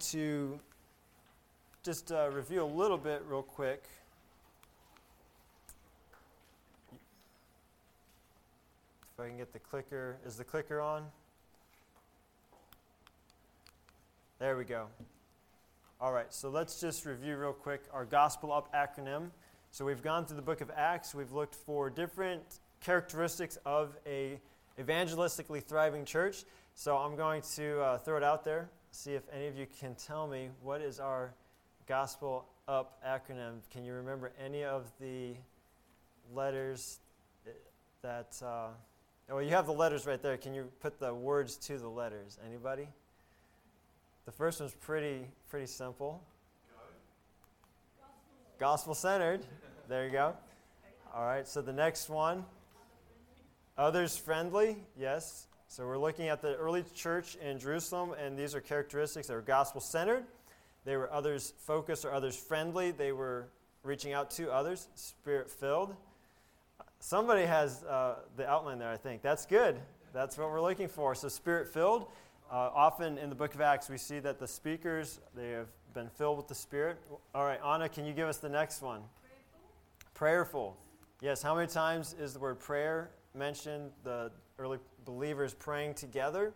to just uh, review a little bit real quick. If I can get the clicker. Is the clicker on? There we go. All right, so let's just review real quick our Gospel Up acronym. So we've gone through the book of Acts. We've looked for different characteristics of a evangelistically thriving church. So I'm going to uh, throw it out there see if any of you can tell me what is our Gospel Up acronym. Can you remember any of the letters that. Uh, oh, you have the letters right there. Can you put the words to the letters? Anybody? The first one's pretty, pretty simple. Gospel centered. There you go. All right, so the next one. Others friendly. Yes. So we're looking at the early church in Jerusalem, and these are characteristics. that were gospel centered, they were others focused or others friendly, they were reaching out to others, spirit filled. Somebody has uh, the outline there, I think. That's good. That's what we're looking for. So, spirit filled. Uh, often in the book of Acts, we see that the speakers, they have been filled with the Spirit. All right, Anna, can you give us the next one? Prayerful. Prayerful. Yes, how many times is the word prayer mentioned? The early believers praying together.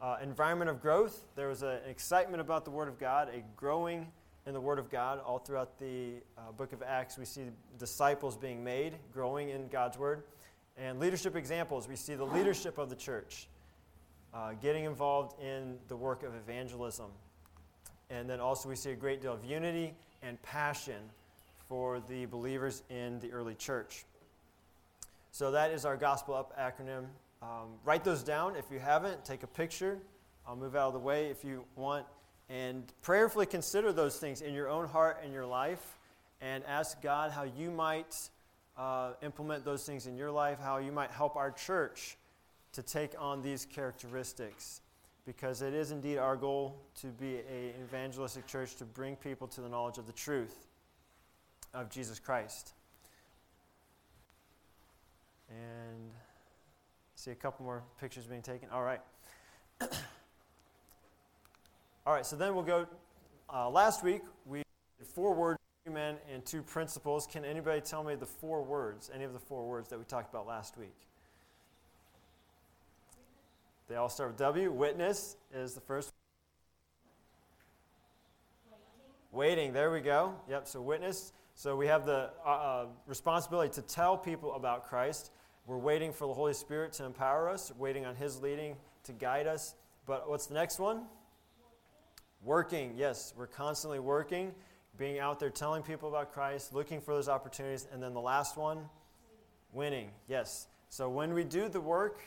Uh, environment of growth. There was an excitement about the Word of God, a growing in the Word of God. All throughout the uh, book of Acts, we see disciples being made, growing in God's Word. And leadership examples, we see the leadership of the church uh, getting involved in the work of evangelism. And then also, we see a great deal of unity and passion for the believers in the early church. So, that is our Gospel Up acronym. Um, write those down if you haven't. Take a picture. I'll move out of the way if you want. And prayerfully consider those things in your own heart and your life and ask God how you might uh, implement those things in your life, how you might help our church to take on these characteristics. Because it is indeed our goal to be an evangelistic church to bring people to the knowledge of the truth of Jesus Christ. And See a couple more pictures being taken. All right. All right, so then we'll go. Uh, last week, we did four words, two men, and two principles. Can anybody tell me the four words, any of the four words that we talked about last week? They all start with W. Witness is the first. Waiting. Waiting, there we go. Yep, so witness. So we have the uh, uh, responsibility to tell people about Christ. We're waiting for the Holy Spirit to empower us, waiting on His leading to guide us. But what's the next one? Working. Yes, we're constantly working, being out there telling people about Christ, looking for those opportunities. And then the last one? Winning. Yes. So when we do the work,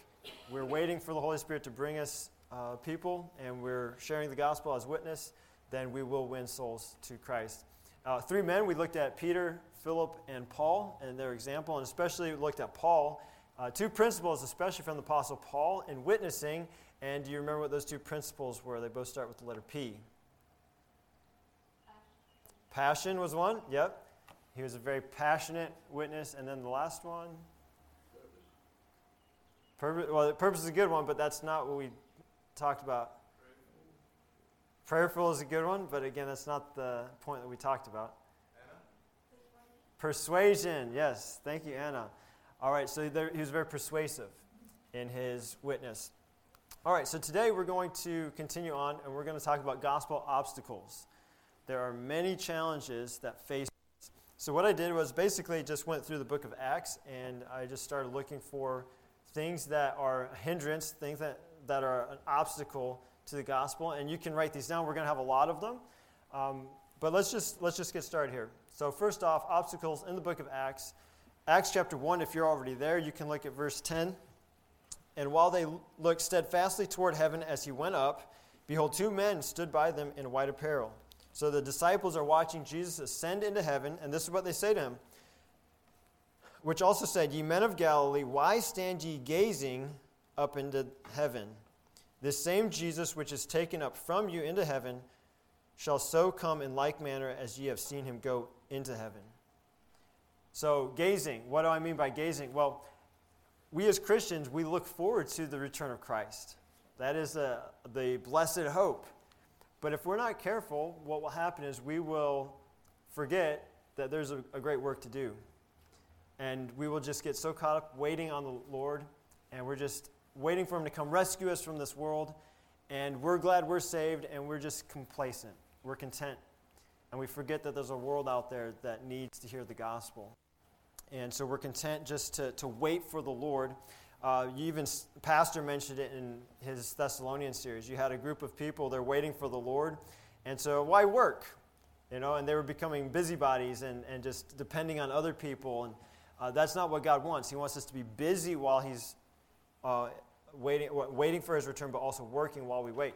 we're waiting for the Holy Spirit to bring us uh, people, and we're sharing the gospel as witness, then we will win souls to Christ. Uh, three men, we looked at Peter, Philip and Paul and their example, and especially looked at Paul. Uh, two principles, especially from the Apostle Paul, in witnessing. And do you remember what those two principles were? They both start with the letter P. Passion was one, yep. He was a very passionate witness. And then the last one? Purpose. Well, purpose is a good one, but that's not what we talked about. Prayerful is a good one, but again, that's not the point that we talked about. Anna? Persuasion, yes. Thank you, Anna. All right, so there, he was very persuasive in his witness. All right, so today we're going to continue on and we're going to talk about gospel obstacles. There are many challenges that face us. So, what I did was basically just went through the book of Acts and I just started looking for things that are a hindrance, things that, that are an obstacle to the gospel. And you can write these down. We're going to have a lot of them. Um, but let's just, let's just get started here. So, first off, obstacles in the book of Acts. Acts chapter 1, if you're already there, you can look at verse 10. And while they looked steadfastly toward heaven as he went up, behold, two men stood by them in white apparel. So the disciples are watching Jesus ascend into heaven, and this is what they say to him. Which also said, Ye men of Galilee, why stand ye gazing up into heaven? This same Jesus which is taken up from you into heaven shall so come in like manner as ye have seen him go into heaven. So, gazing, what do I mean by gazing? Well, we as Christians, we look forward to the return of Christ. That is a, the blessed hope. But if we're not careful, what will happen is we will forget that there's a, a great work to do. And we will just get so caught up waiting on the Lord, and we're just waiting for Him to come rescue us from this world. And we're glad we're saved, and we're just complacent. We're content. And we forget that there's a world out there that needs to hear the gospel. And so we're content just to, to wait for the Lord. Uh, you even, Pastor mentioned it in his Thessalonian series. You had a group of people, they're waiting for the Lord. And so why work? You know, and they were becoming busybodies and, and just depending on other people. And uh, that's not what God wants. He wants us to be busy while He's uh, waiting, waiting for His return, but also working while we wait.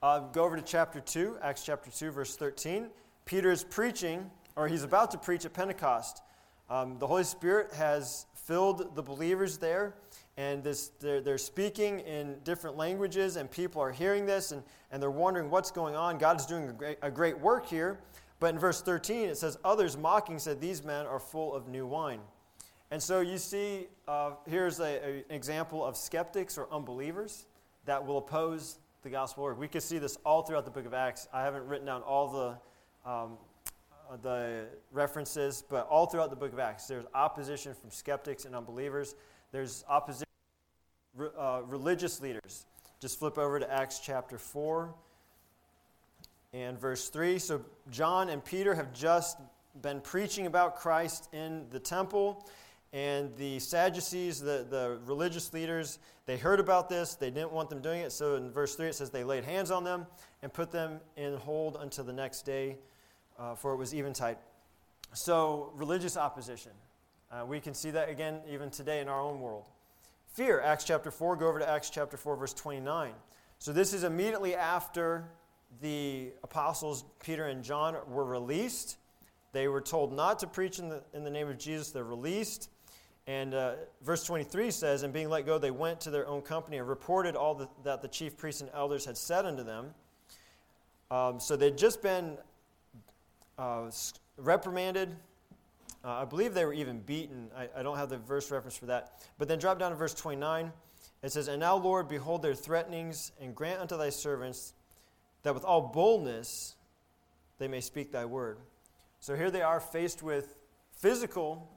Uh, go over to chapter 2, Acts chapter 2, verse 13. Peter is preaching, or he's about to preach at Pentecost. Um, the Holy Spirit has filled the believers there, and this, they're, they're speaking in different languages, and people are hearing this, and, and they're wondering what's going on. God is doing a great, a great work here. But in verse 13, it says, Others mocking said, These men are full of new wine. And so you see, uh, here's a, a, an example of skeptics or unbelievers that will oppose the gospel work. We can see this all throughout the book of Acts. I haven't written down all the, um, uh, the references, but all throughout the book of Acts, there's opposition from skeptics and unbelievers. There's opposition uh, religious leaders. Just flip over to Acts chapter 4 and verse 3. So, John and Peter have just been preaching about Christ in the temple. And the Sadducees, the, the religious leaders, they heard about this. They didn't want them doing it. So in verse 3, it says they laid hands on them and put them in hold until the next day, uh, for it was eventide. So, religious opposition. Uh, we can see that again even today in our own world. Fear, Acts chapter 4, go over to Acts chapter 4, verse 29. So, this is immediately after the apostles Peter and John were released. They were told not to preach in the, in the name of Jesus. They're released. And uh, verse 23 says, And being let go, they went to their own company and reported all the, that the chief priests and elders had said unto them. Um, so they'd just been uh, reprimanded. Uh, I believe they were even beaten. I, I don't have the verse reference for that. But then drop down to verse 29. It says, And now, Lord, behold their threatenings, and grant unto thy servants that with all boldness they may speak thy word. So here they are faced with physical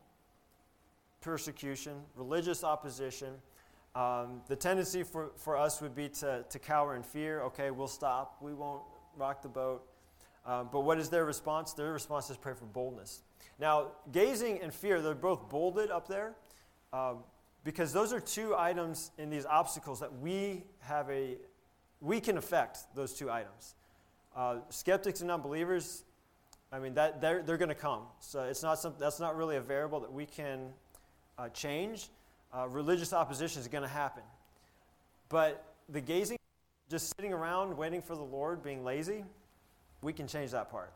persecution, religious opposition. Um, the tendency for, for us would be to, to cower in fear. Okay, we'll stop. We won't rock the boat. Um, but what is their response? Their response is pray for boldness. Now, gazing and fear, they're both bolded up there um, because those are two items in these obstacles that we have a, we can affect those two items. Uh, skeptics and unbelievers, I mean, that, they're, they're going to come. So it's not some, that's not really a variable that we can uh, change. Uh, religious opposition is going to happen. But the gazing, just sitting around waiting for the Lord, being lazy, we can change that part.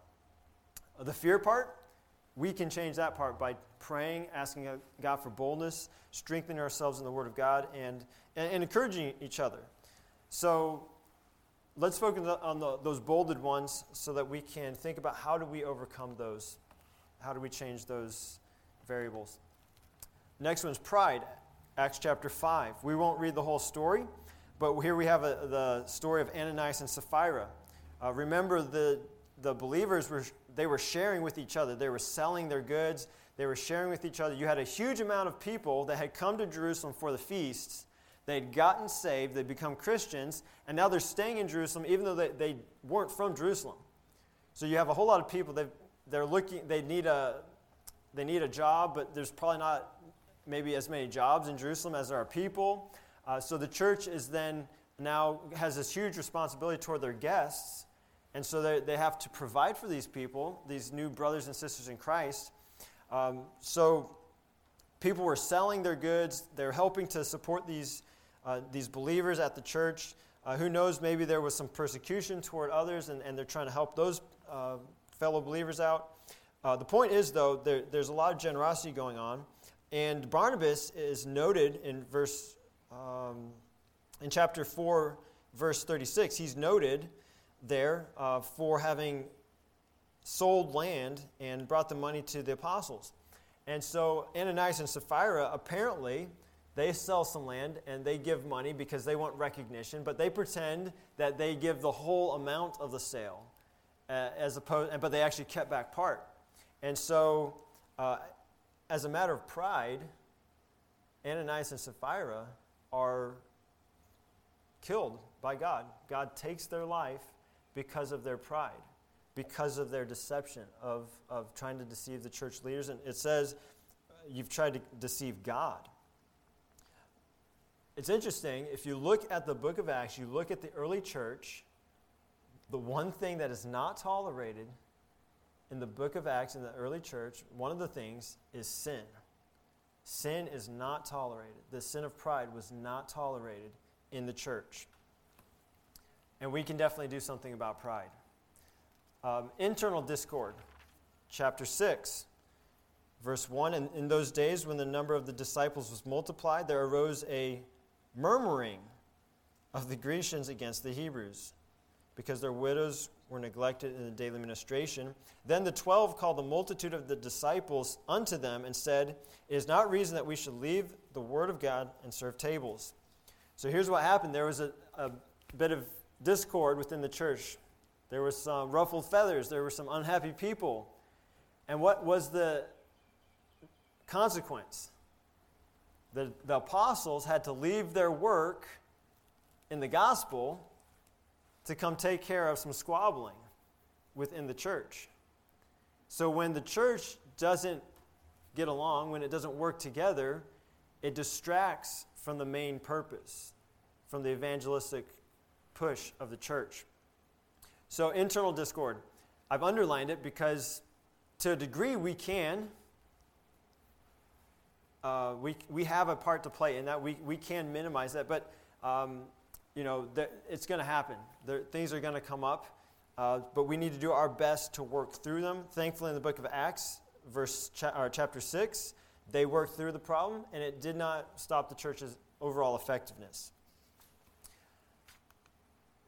The fear part, we can change that part by praying, asking God for boldness, strengthening ourselves in the Word of God, and, and, and encouraging each other. So let's focus on the, those bolded ones so that we can think about how do we overcome those? How do we change those variables? Next one's pride, Acts chapter 5. We won't read the whole story, but here we have a, the story of Ananias and Sapphira. Uh, remember, the, the believers were, they were sharing with each other, they were selling their goods, they were sharing with each other. You had a huge amount of people that had come to Jerusalem for the feasts They'd gotten saved, they'd become Christians, and now they're staying in Jerusalem even though they, they weren't from Jerusalem. So you have a whole lot of people, they they're looking, they need, a, they need a job, but there's probably not maybe as many jobs in Jerusalem as there are people. Uh, so the church is then now has this huge responsibility toward their guests, and so they, they have to provide for these people, these new brothers and sisters in Christ. Um, so people were selling their goods, they're helping to support these uh, these believers at the church. Uh, who knows, maybe there was some persecution toward others and, and they're trying to help those uh, fellow believers out. Uh, the point is, though, there, there's a lot of generosity going on. And Barnabas is noted in verse, um, in chapter 4, verse 36. He's noted there uh, for having sold land and brought the money to the apostles. And so Ananias and Sapphira apparently They sell some land and they give money because they want recognition, but they pretend that they give the whole amount of the sale, uh, as opposed, but they actually kept back part. And so, uh, as a matter of pride, Ananias and Sapphira are killed by God. God takes their life because of their pride, because of their deception of, of trying to deceive the church leaders. And it says, you've tried to deceive God. It's interesting, if you look at the book of Acts, you look at the early church, the one thing that is not tolerated in the book of Acts in the early church, one of the things is sin. Sin is not tolerated. The sin of pride was not tolerated in the church. And we can definitely do something about pride. Um, internal discord, chapter 6, verse 1. And in those days, when the number of the disciples was multiplied, there arose a murmuring of the Grecians against the Hebrews, because their widows were neglected in the daily ministration. Then the twelve called the multitude of the disciples unto them and said, It is not reason that we should leave the word of God and serve tables. So here's what happened there was a, a bit of discord within the church. There was some ruffled feathers, there were some unhappy people. And what was the consequence? The, the apostles had to leave their work in the gospel to come take care of some squabbling within the church. So when the church doesn't get along, when it doesn't work together, it distracts from the main purpose, from the evangelistic push of the church. So, internal discord. I've underlined it because, to a degree, we can. Uh, we, we have a part to play in that. We, we can minimize that. But um, you know, it's going to happen. There, things are going to come up, uh, but we need to do our best to work through them. Thankfully, in the book of Acts, verse cha- chapter 6, they worked through the problem, and it did not stop the church's overall effectiveness.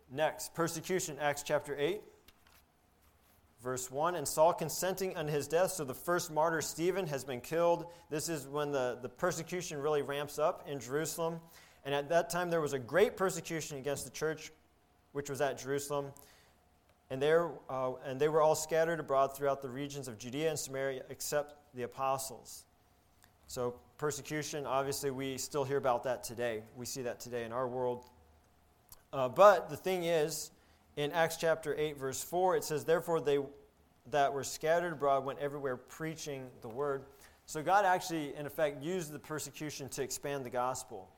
Next, persecution, Acts chapter 8, verse 1. And Saul consenting unto his death, so the first martyr, Stephen, has been killed. This is when the, the persecution really ramps up in Jerusalem. And at that time, there was a great persecution against the church, which was at Jerusalem. And, there, uh, and they were all scattered abroad throughout the regions of Judea and Samaria, except the apostles. So, persecution, obviously, we still hear about that today. We see that today in our world. Uh, but the thing is, in Acts chapter 8, verse 4, it says, Therefore, they that were scattered abroad went everywhere preaching the word. So, God actually, in effect, used the persecution to expand the gospel.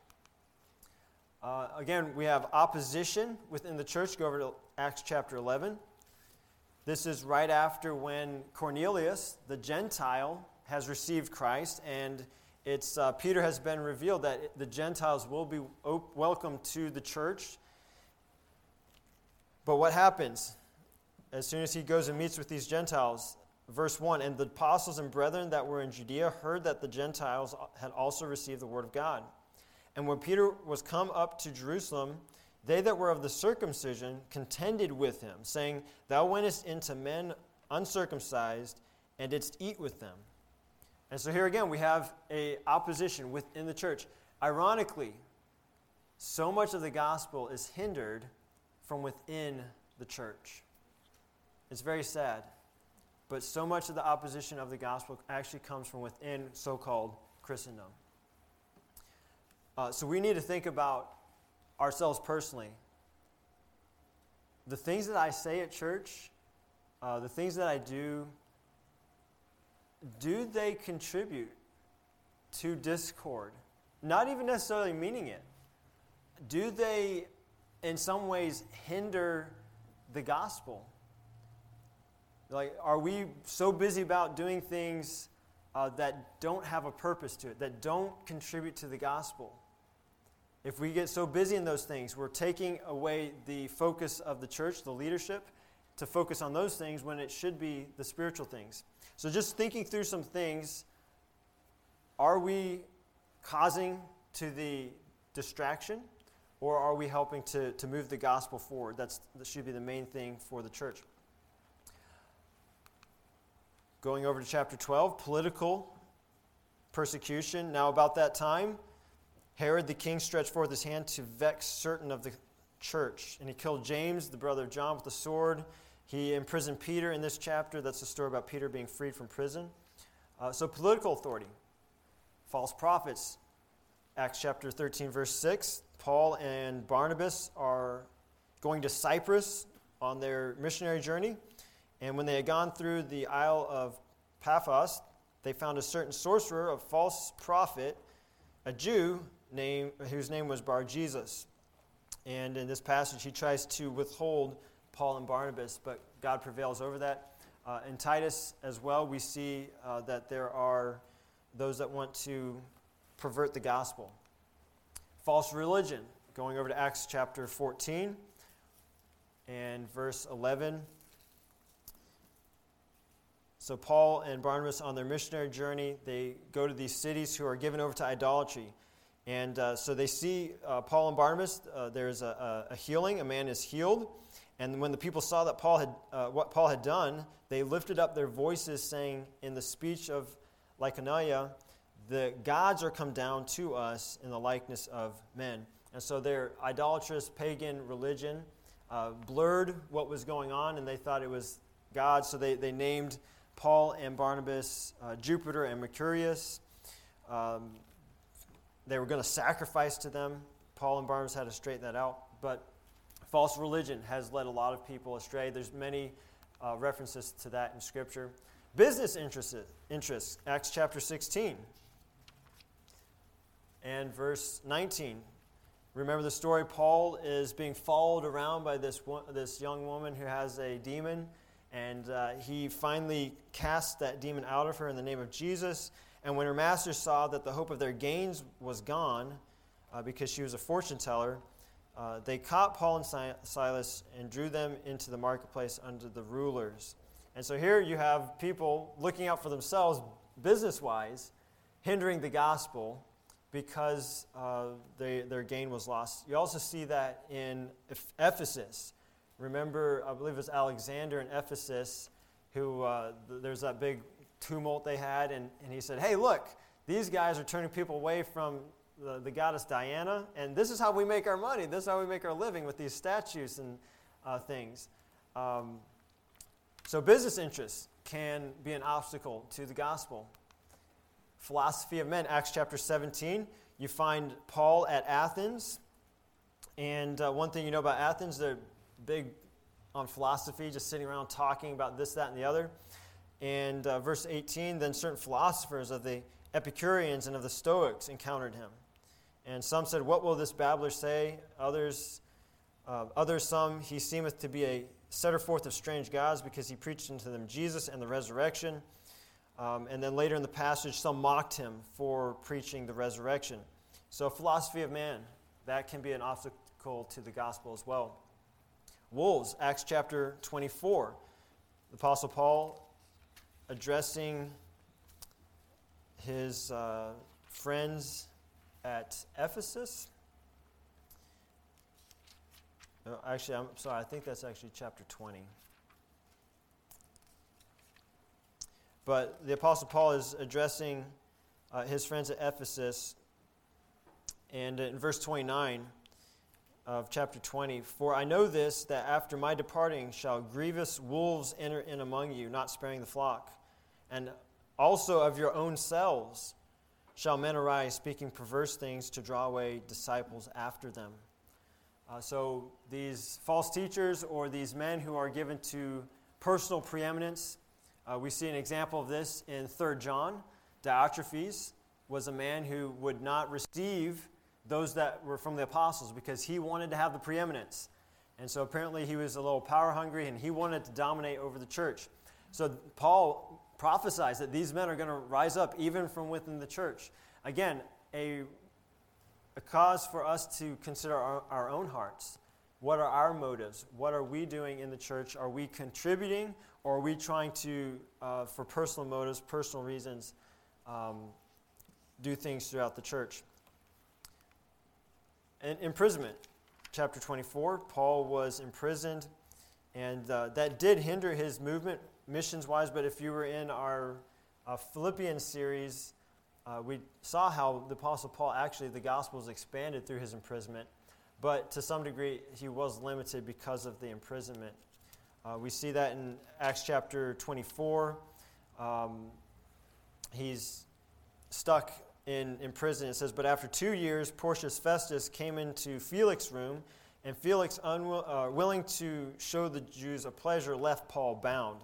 Uh, again, we have opposition within the church. Go over to Acts chapter 11. This is right after when Cornelius, the Gentile, has received Christ, and it's uh, Peter has been revealed that the Gentiles will be op- welcome to the church. But what happens as soon as he goes and meets with these Gentiles? Verse 1 And the apostles and brethren that were in Judea heard that the Gentiles had also received the word of God. And when Peter was come up to Jerusalem, they that were of the circumcision contended with him, saying, Thou wentest into men uncircumcised and didst eat with them. And so here again we have a opposition within the church. Ironically, so much of the gospel is hindered from within the church. It's very sad. But so much of the opposition of the gospel actually comes from within so called Christendom. Uh, so we need to think about ourselves personally. The things that I say at church, uh, the things that I do, do they contribute to discord? Not even necessarily meaning it. Do they, in some ways, hinder the gospel? Like, are we so busy about doing things uh, that don't have a purpose to it, that don't contribute to the gospel? If we get so busy in those things, we're taking away the focus of the church, the leadership, to focus on those things when it should be the spiritual things. So, just thinking through some things are we causing to the distraction or are we helping to, to move the gospel forward? That's, that should be the main thing for the church. Going over to chapter 12, political persecution. Now, about that time, Herod the king stretched forth his hand to vex certain of the church, and he killed James, the brother of John, with the sword. He imprisoned Peter in this chapter. That's the story about Peter being freed from prison. Uh, so, political authority, false prophets. Acts chapter 13, verse 6. Paul and Barnabas are going to Cyprus on their missionary journey. And when they had gone through the Isle of Paphos, they found a certain sorcerer, a false prophet, a Jew name, whose name was Bar Jesus. And in this passage, he tries to withhold Paul and Barnabas, but God prevails over that. Uh, in Titus as well, we see uh, that there are those that want to pervert the gospel. False religion, going over to Acts chapter 14 and verse 11. So, Paul and Barnabas, on their missionary journey, they go to these cities who are given over to idolatry. And uh, so they see uh, Paul and Barnabas, uh, there's a, a, healing, a man is healed. And when the people saw that Paul had, uh, what Paul had done, they lifted up their voices, saying in the speech of Lycaonia, the gods are come down to us in the likeness of men. And so their idolatrous pagan religion uh, blurred what was going on, and they thought it was God. So they, they named Paul and Barnabas uh, Jupiter and Mercurius. Um, they were going to sacrifice to them. Paul and Barnabas had to straighten that out. But false religion has led a lot of people astray. There's many uh, references to that in Scripture. Business interests, interests, Acts chapter 16 and verse 19. Remember the story? Paul is being followed around by this, this young woman who has a demon, and uh, he finally casts that demon out of her in the name of Jesus. And when her master saw that the hope of their gains was gone, uh, because she was a fortune teller, uh, they caught Paul and si- Silas and drew them into the marketplace under the rulers. And so here you have people looking out for themselves business wise, hindering the gospel because uh, they, their gain was lost. You also see that in Ephesus. Remember, I believe it was Alexander in Ephesus who uh, there's that big tumult they had, and, and he said, Hey, look, these guys are turning people away from the, the goddess Diana, and this is how we make our money. This is how we make our living with these statues and uh, things. Um, so, business interests can be an obstacle to the gospel. Philosophy of men, Acts chapter 17, you find Paul at Athens. And uh, one thing you know about Athens, they're big on philosophy, just sitting around talking about this, that, and the other. And uh, verse 18 then certain philosophers of the Epicureans and of the Stoics encountered him. And some said, What will this babbler say? Others, uh, others some, he seemeth to be a setter forth of strange gods because he preached unto them Jesus and the resurrection. Um, and then later in the passage, some mocked him for preaching the resurrection. So, philosophy of man, that can be an obstacle to the gospel as well. Wolves, Acts chapter 24. The Apostle Paul addressing his uh, friends at Ephesus. No, actually, I'm sorry, I think that's actually chapter 20. But the Apostle Paul is addressing uh, his friends at Ephesus. And in verse 29 of chapter 20, For I know this, that after my departing shall grievous wolves enter in among you, not sparing the flock. And also of your own selves shall men arise, speaking perverse things to draw away disciples after them. Uh, so these false teachers or these men who are given to personal preeminence, uh, we see an example of this in 3 John. Diotrephes was a man who would not receive those that were from the apostles because he wanted to have the preeminence. And so apparently he was a little power hungry and he wanted to dominate over the church. So Paul prophesies that these men are going to rise up even from within the church. Again, a, a cause for us to consider our, our own hearts. What are our motives? What are we doing in the church? Are we contributing or are we trying to, uh, for personal motives, personal reasons, um, do things throughout the church? And imprisonment, chapter 24, Paul was imprisoned, and uh, that did hinder his movement missions wise. But if you were in our uh, Philippians series, uh, we saw how the Apostle Paul actually, the gospel was expanded through his imprisonment, but to some degree, he was limited because of the imprisonment. Uh, we see that in Acts chapter 24. Um, he's stuck in, in prison. It says, But after two years, Porcius Festus came into Felix's room, and Felix, unwilling uh, to show the Jews a pleasure, left Paul bound.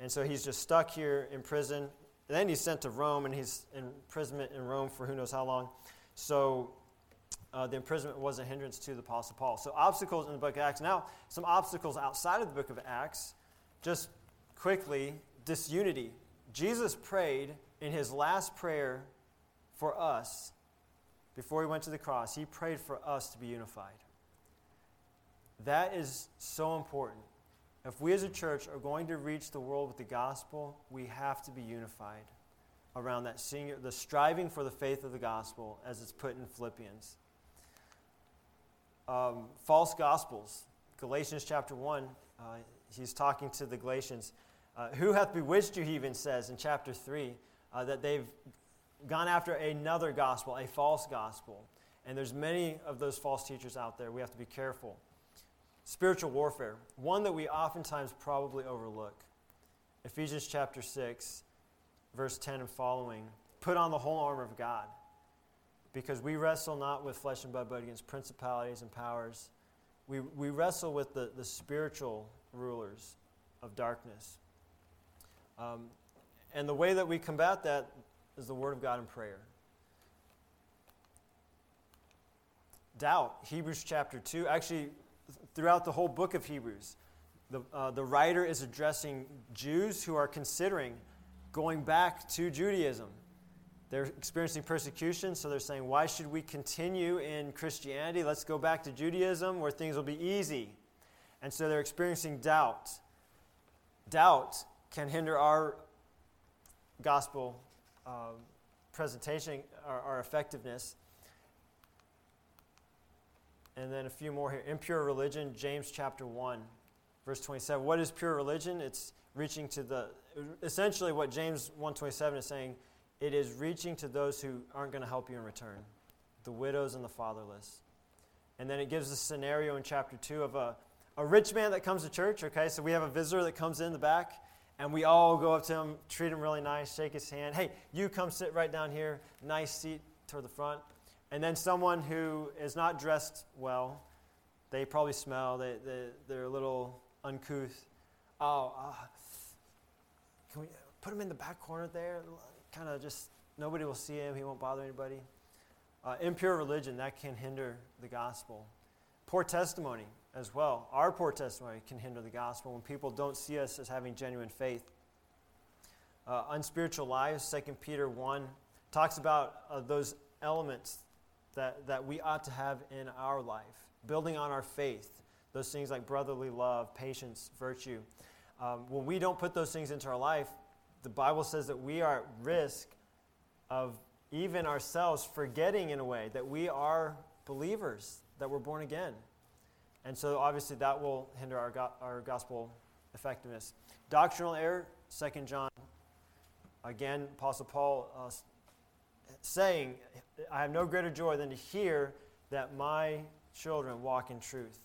And so he's just stuck here in prison. And then he's sent to Rome, and he's in imprisonment in Rome for who knows how long. So uh, the imprisonment was a hindrance to the Apostle Paul. So obstacles in the book of Acts. Now, some obstacles outside of the book of Acts. Just quickly, disunity. Jesus prayed in his last prayer for us before he went to the cross. He prayed for us to be unified. That is so important. If we as a church are going to reach the world with the gospel, we have to be unified around that the striving for the faith of the gospel as it's put in Philippians. Um, false gospels. Galatians chapter 1, uh, he's talking to the Galatians. Uh, Who hath bewitched you, he even says in chapter 3, uh, that they've gone after another gospel, a false gospel. And there's many of those false teachers out there. We have to be careful. Spiritual warfare, one that we oftentimes probably overlook. Ephesians chapter 6, verse 10 and following. Put on the whole armor of God, because we wrestle not with flesh and blood, but against principalities and powers. We, we wrestle with the, the spiritual rulers of darkness. Um, and the way that we combat that is the Word of God and prayer. Doubt, Hebrews chapter 2. Actually, throughout the whole book of Hebrews, the, uh, the writer is addressing Jews who are considering going back to Judaism. They're experiencing persecution, so they're saying, Why should we continue in Christianity? Let's go back to Judaism where things will be easy. And so they're experiencing doubt. Doubt can hinder our gospel uh, presentation, our, our effectiveness. And then a few more here. Impure religion, James chapter 1, verse 27. What is pure religion? It's reaching to the essentially what James 127 is saying, it is reaching to those who aren't going to help you in return. The widows and the fatherless. And then it gives a scenario in chapter 2 of a, a rich man that comes to church, okay? So we have a visitor that comes in the back and we all go up to him, treat him really nice, shake his hand. Hey, you come sit right down here, nice seat toward the front. And then someone who is not dressed well, they probably smell, they, they, they're a little uncouth. Oh, uh, can we put him in the back corner there? Kind of just, nobody will see him, he won't bother anybody. Uh, impure religion, that can hinder the gospel. Poor testimony as well. Our poor testimony can hinder the gospel when people don't see us as having genuine faith. Uh, unspiritual lives, 2 Peter 1, talks about uh, those elements that, that we ought to have in our life, building on our faith. Those things like brotherly love, patience, virtue. Um, when we don't put those things into our life, the Bible says that we are at risk of even ourselves forgetting in a way that we are believers, that we're born again. And so obviously that will hinder our, go- our gospel effectiveness. Doctrinal error, Second John. Again, Apostle Paul uh, saying, I have no greater joy than to hear that my children walk in truth.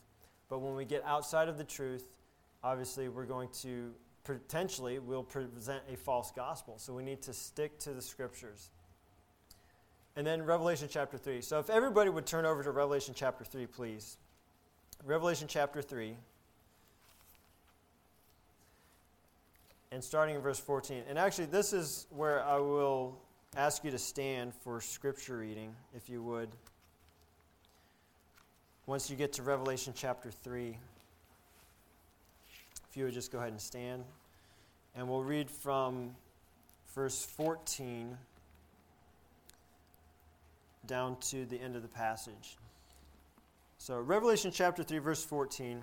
But when we get outside of the truth, obviously we're going to potentially will present a false gospel. So we need to stick to the scriptures. And then Revelation chapter 3. So if everybody would turn over to Revelation chapter 3, please. Revelation chapter 3. And starting in verse 14. And actually, this is where I will ask you to stand for scripture reading, if you would. Once you get to Revelation chapter 3, if you would just go ahead and stand. And we'll read from verse 14 down to the end of the passage. So, Revelation chapter 3, verse 14.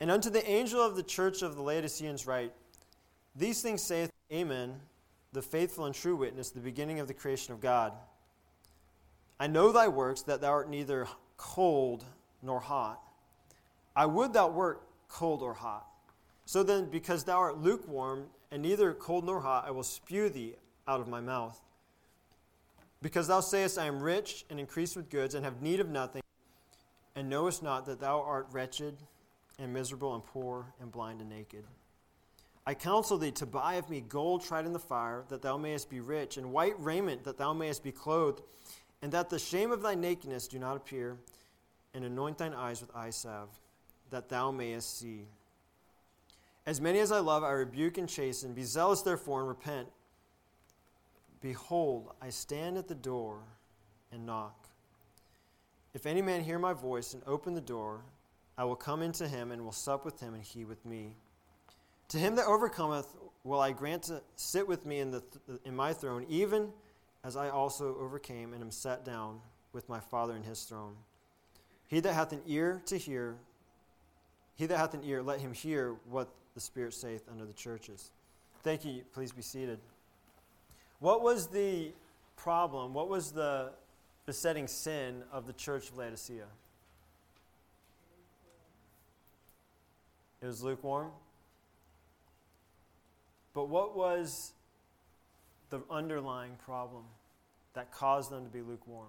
And unto the angel of the church of the Laodiceans write, These things saith Amen, the faithful and true witness, the beginning of the creation of God. I know thy works, that thou art neither cold nor hot. I would thou wert cold or hot. So then, because thou art lukewarm, and neither cold nor hot, I will spew thee out of my mouth. Because thou sayest, I am rich and increased with goods, and have need of nothing, and knowest not that thou art wretched and miserable and poor and blind and naked. I counsel thee to buy of me gold tried in the fire, that thou mayest be rich, and white raiment, that thou mayest be clothed, and that the shame of thy nakedness do not appear, and anoint thine eyes with eye salve, that thou mayest see. As many as I love, I rebuke and chasten. Be zealous, therefore, and repent. Behold, I stand at the door and knock. If any man hear my voice and open the door, I will come into him and will sup with him, and he with me. To him that overcometh will I grant to sit with me in, the th- in my throne, even as I also overcame and am sat down with my Father in his throne. He that hath an ear to hear, he that hath an ear, let him hear what the Spirit saith unto the churches. Thank you. Please be seated. What was the problem? What was the besetting sin of the church of Laodicea? It was lukewarm. But what was the underlying problem that caused them to be lukewarm?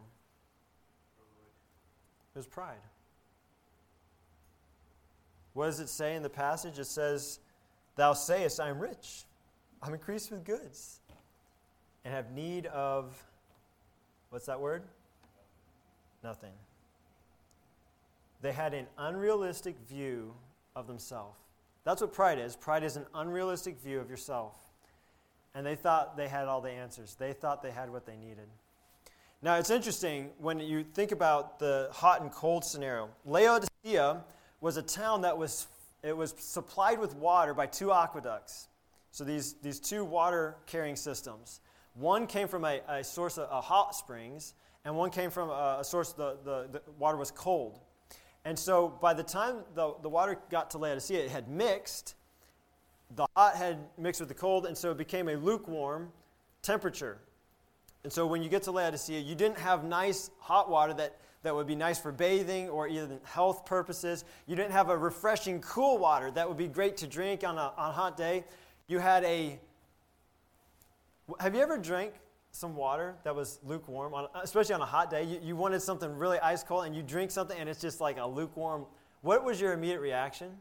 It was pride. What does it say in the passage? It says, Thou sayest, I am rich, I'm increased with goods, and have need of, what's that word? Nothing. They had an unrealistic view of themselves. That's what pride is. Pride is an unrealistic view of yourself. And they thought they had all the answers, they thought they had what they needed. Now, it's interesting when you think about the hot and cold scenario. Laodicea was a town that was, it was supplied with water by two aqueducts. So these, these two water carrying systems. One came from a, a source of a hot springs, and one came from a, a source the, the, the water was cold. And so by the time the, the water got to Laodicea, it had mixed. The hot had mixed with the cold, and so it became a lukewarm temperature. And so when you get to Laodicea, you didn't have nice hot water that, that would be nice for bathing or even health purposes. You didn't have a refreshing cool water that would be great to drink on a, on a hot day. You had a. Have you ever drank some water that was lukewarm, on, especially on a hot day? You, you wanted something really ice cold and you drink something and it's just like a lukewarm. What was your immediate reaction?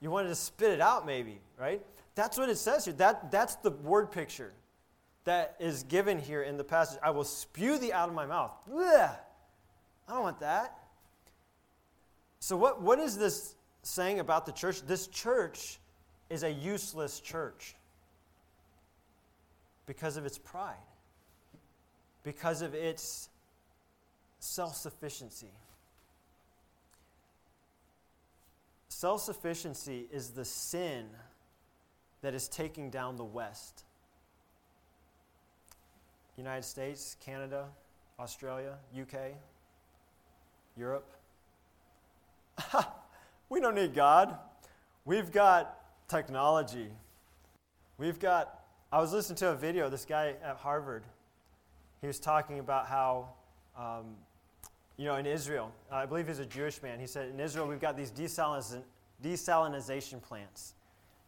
You wanted to spit it out, maybe, right? That's what it says here. That, that's the word picture that is given here in the passage. I will spew thee out of my mouth. Blech! I don't want that. So, what, what is this saying about the church? This church is a useless church because of its pride, because of its self sufficiency. Self sufficiency is the sin that is taking down the West. United States, Canada, Australia, UK, Europe. we don't need God. We've got technology. We've got, I was listening to a video, this guy at Harvard, he was talking about how, um, you know, in Israel, I believe he's a Jewish man, he said, in Israel we've got these desalinization plants.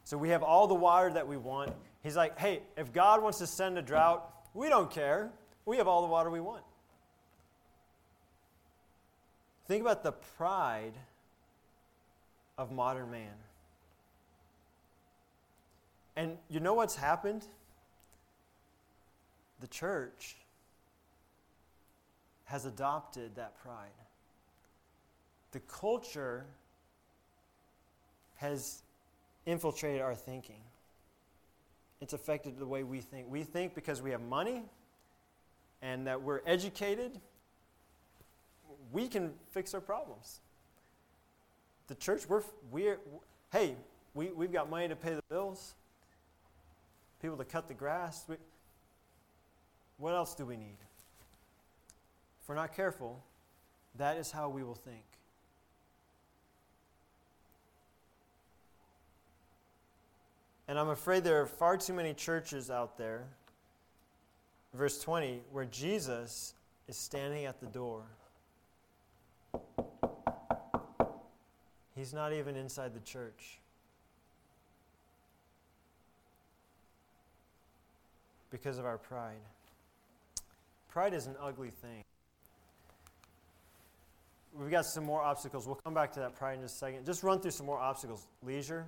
So we have all the water that we want. He's like, hey, if God wants to send a drought, we don't care. We have all the water we want. Think about the pride of modern man. And you know what's happened? The church has adopted that pride. The culture has infiltrated our thinking it's affected the way we think. We think because we have money and that we're educated, we can fix our problems. The church, we're, we're hey, we, we've got money to pay the bills, people to cut the grass. We, what else do we need? If we're not careful, that is how we will think. And I'm afraid there are far too many churches out there, verse 20, where Jesus is standing at the door. He's not even inside the church. Because of our pride. Pride is an ugly thing. We've got some more obstacles. We'll come back to that pride in just a second. Just run through some more obstacles. Leisure.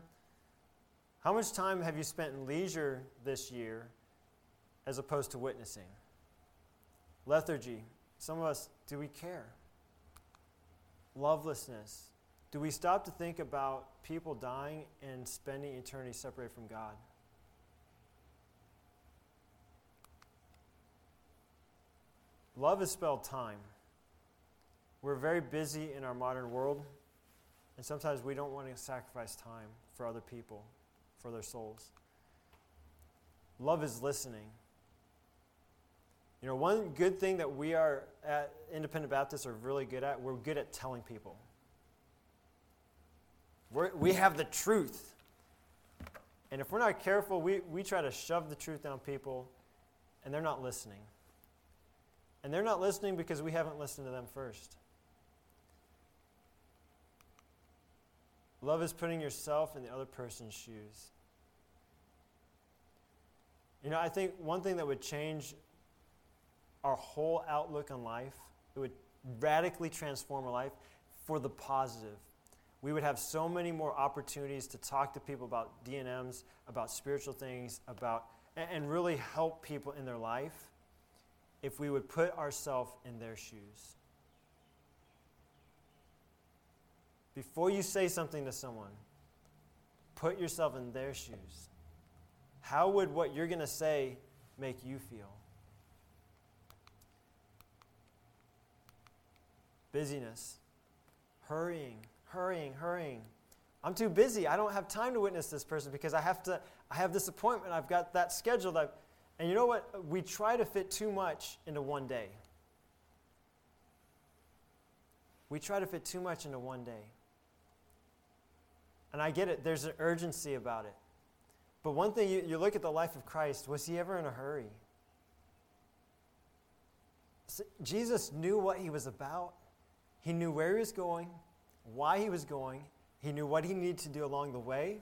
How much time have you spent in leisure this year as opposed to witnessing? Lethargy. Some of us, do we care? Lovelessness. Do we stop to think about people dying and spending eternity separated from God? Love is spelled time. We're very busy in our modern world, and sometimes we don't want to sacrifice time for other people, for their souls. Love is listening. You know, one good thing that we are at Independent Baptists are really good at, we're good at telling people. We're, we have the truth. And if we're not careful, we, we try to shove the truth down people, and they're not listening. And they're not listening because we haven't listened to them first. Love is putting yourself in the other person's shoes. You know, I think one thing that would change our whole outlook on life, it would radically transform our life for the positive. We would have so many more opportunities to talk to people about DNMs, about spiritual things, about and really help people in their life if we would put ourselves in their shoes. Before you say something to someone, put yourself in their shoes. How would what you're going to say make you feel? Busyness, hurrying, hurrying, hurrying. I'm too busy. I don't have time to witness this person because I have to I have this appointment. I've got that scheduled. I've, and you know what? We try to fit too much into one day. We try to fit too much into one day. And I get it, there's an urgency about it. But one thing, you, you look at the life of Christ, was he ever in a hurry? Jesus knew what he was about, he knew where he was going, why he was going, he knew what he needed to do along the way.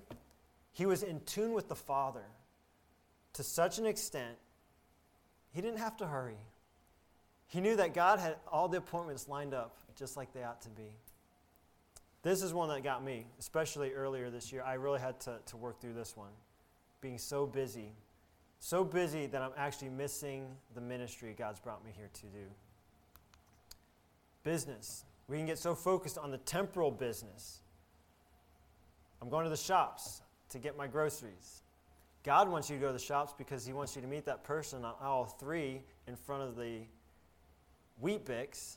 He was in tune with the Father to such an extent, he didn't have to hurry. He knew that God had all the appointments lined up just like they ought to be. This is one that got me, especially earlier this year. I really had to, to work through this one. Being so busy, so busy that I'm actually missing the ministry God's brought me here to do. Business. We can get so focused on the temporal business. I'm going to the shops to get my groceries. God wants you to go to the shops because He wants you to meet that person on aisle three in front of the Weet-Bix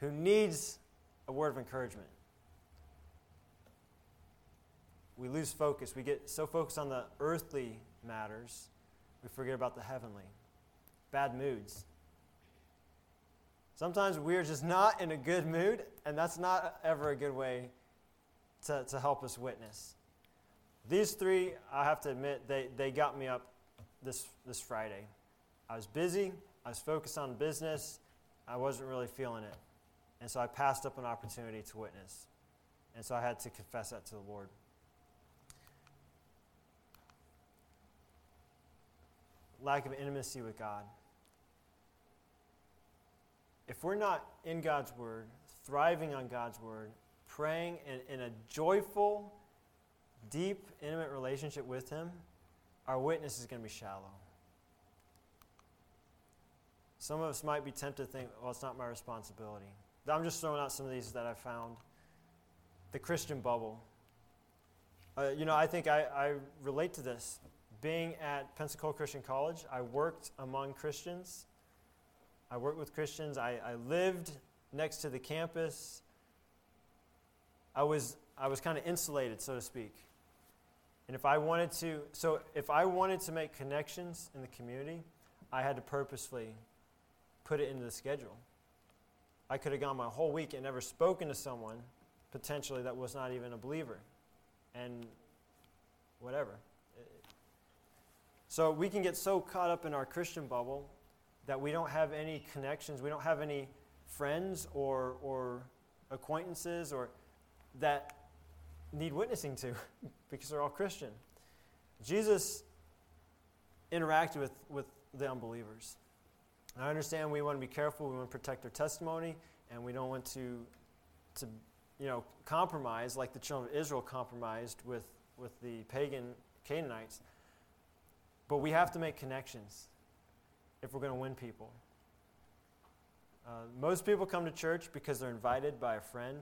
who needs a word of encouragement. We lose focus. We get so focused on the earthly matters, we forget about the heavenly. Bad moods. Sometimes we're just not in a good mood, and that's not ever a good way to, to help us witness. These three, I have to admit, they, they got me up this, this Friday. I was busy, I was focused on business, I wasn't really feeling it. And so I passed up an opportunity to witness. And so I had to confess that to the Lord. Lack of intimacy with God. If we're not in God's Word, thriving on God's Word, praying in, in a joyful, deep, intimate relationship with Him, our witness is going to be shallow. Some of us might be tempted to think, well, it's not my responsibility. I'm just throwing out some of these that I found. The Christian bubble. Uh, you know, I think I, I relate to this. Being at Pensacola Christian College, I worked among Christians. I worked with Christians. I, I lived next to the campus. I was, I was kind of insulated, so to speak. And if I wanted to, so if I wanted to make connections in the community, I had to purposefully put it into the schedule. I could have gone my whole week and never spoken to someone potentially that was not even a believer. And whatever. So we can get so caught up in our Christian bubble that we don't have any connections, we don't have any friends or, or acquaintances or that need witnessing to because they're all Christian. Jesus interacted with, with the unbelievers. And I understand we want to be careful, we want to protect our testimony, and we don't want to, to you know, compromise like the children of Israel compromised with, with the pagan Canaanites. But we have to make connections if we're going to win people. Uh, most people come to church because they're invited by a friend.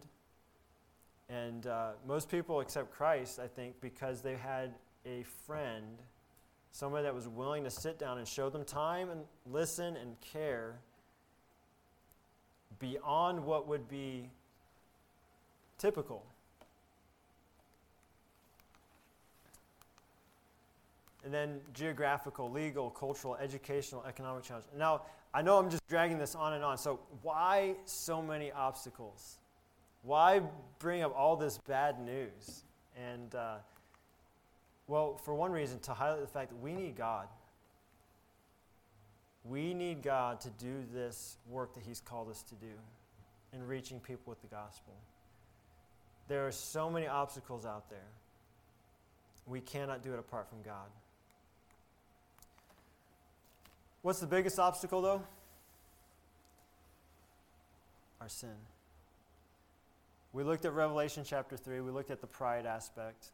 And uh, most people accept Christ, I think, because they had a friend, somebody that was willing to sit down and show them time and listen and care beyond what would be typical. And then geographical, legal, cultural, educational, economic challenge. Now, I know I'm just dragging this on and on. So, why so many obstacles? Why bring up all this bad news? And, uh, well, for one reason, to highlight the fact that we need God. We need God to do this work that He's called us to do in reaching people with the gospel. There are so many obstacles out there. We cannot do it apart from God. What's the biggest obstacle, though? Our sin. We looked at Revelation chapter 3, we looked at the pride aspect.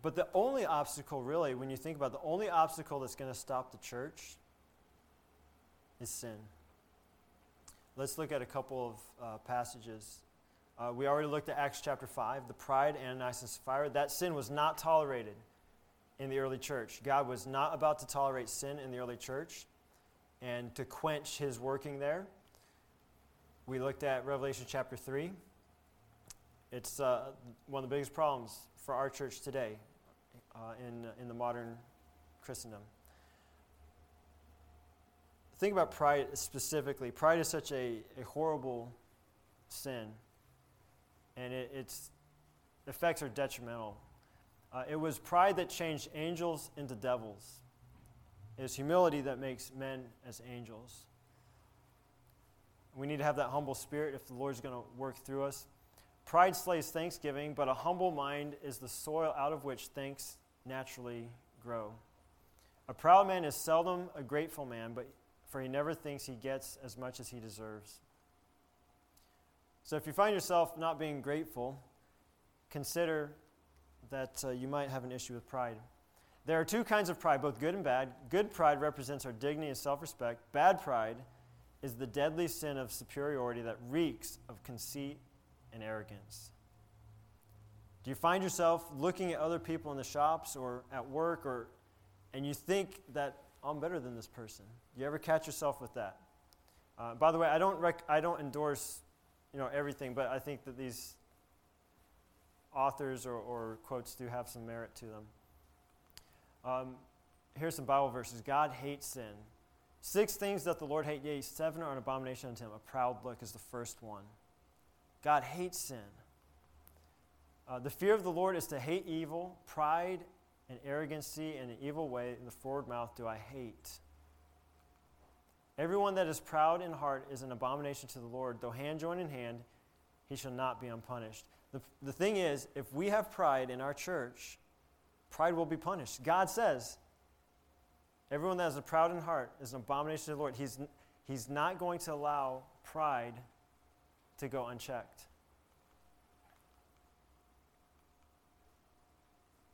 But the only obstacle, really, when you think about it, the only obstacle that's going to stop the church is sin. Let's look at a couple of uh, passages. Uh, we already looked at Acts chapter 5, the pride, Ananias and Sapphira. That sin was not tolerated in the early church. God was not about to tolerate sin in the early church and to quench his working there. We looked at Revelation chapter 3. It's uh, one of the biggest problems for our church today uh, in, in the modern Christendom. Think about pride specifically. Pride is such a, a horrible sin, and it, its effects are detrimental. Uh, it was pride that changed angels into devils. It is humility that makes men as angels. We need to have that humble spirit if the Lord's going to work through us. Pride slays thanksgiving, but a humble mind is the soil out of which thanks naturally grow. A proud man is seldom a grateful man, but for he never thinks he gets as much as he deserves. So if you find yourself not being grateful, consider that uh, you might have an issue with pride. There are two kinds of pride, both good and bad. Good pride represents our dignity and self respect. Bad pride is the deadly sin of superiority that reeks of conceit and arrogance. Do you find yourself looking at other people in the shops or at work or and you think that I'm better than this person? Do you ever catch yourself with that? Uh, by the way, I don't rec- I don't endorse you know everything, but I think that these authors or, or quotes do have some merit to them. Um, here's some Bible verses. God hates sin. Six things that the Lord hates, yea, seven are an abomination unto him. A proud look is the first one. God hates sin. Uh, the fear of the Lord is to hate evil, pride and arrogancy and an evil way in the forward mouth do I hate. Everyone that is proud in heart is an abomination to the Lord. Though hand join in hand, he shall not be unpunished. The, the thing is, if we have pride in our church, pride will be punished. God says, Everyone that is a proud in heart is an abomination to the Lord. He's, he's not going to allow pride to go unchecked.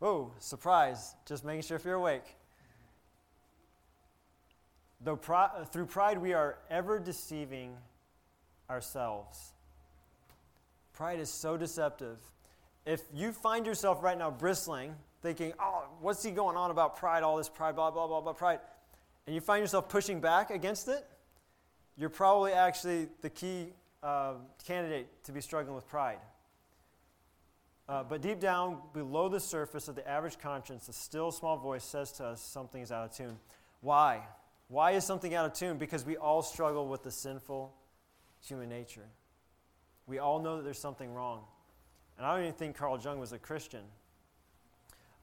Whoa, surprise. Just making sure if you're awake. Though through pride we are ever deceiving ourselves. Pride is so deceptive. If you find yourself right now bristling, thinking, oh, what's he going on about pride, all this pride, blah, blah, blah, blah, pride, and you find yourself pushing back against it, you're probably actually the key uh, candidate to be struggling with pride. Uh, but deep down, below the surface of the average conscience, a still small voice says to us something is out of tune. Why? Why is something out of tune? Because we all struggle with the sinful human nature. We all know that there's something wrong. And I don't even think Carl Jung was a Christian.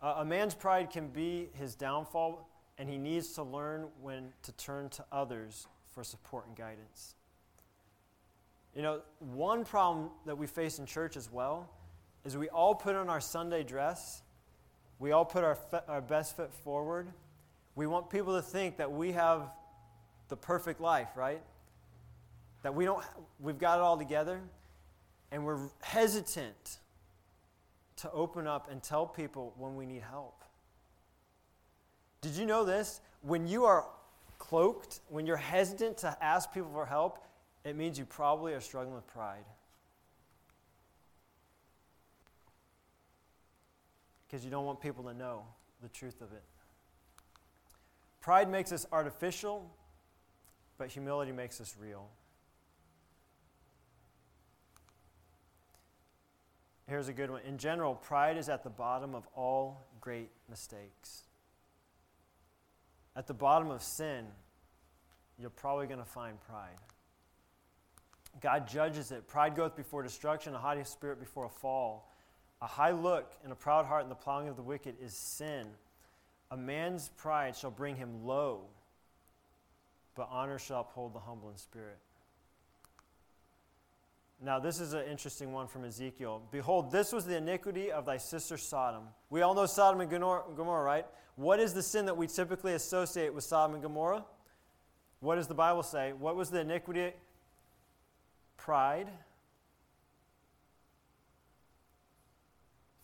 Uh, a man's pride can be his downfall, and he needs to learn when to turn to others for support and guidance. You know, one problem that we face in church as well is we all put on our Sunday dress, we all put our, fe- our best foot forward, We want people to think that we have the perfect life, right? That we don't we've got it all together and we're hesitant to open up and tell people when we need help. Did you know this? When you are cloaked, when you're hesitant to ask people for help, it means you probably are struggling with pride. Because you don't want people to know the truth of it. Pride makes us artificial, but humility makes us real. Here's a good one. In general, pride is at the bottom of all great mistakes. At the bottom of sin, you're probably going to find pride. God judges it. Pride goeth before destruction, a haughty spirit before a fall. A high look and a proud heart and the plowing of the wicked is sin. A man's pride shall bring him low, but honor shall uphold the humble in spirit. Now, this is an interesting one from Ezekiel. Behold, this was the iniquity of thy sister Sodom. We all know Sodom and Gomorrah, right? What is the sin that we typically associate with Sodom and Gomorrah? What does the Bible say? What was the iniquity? Pride,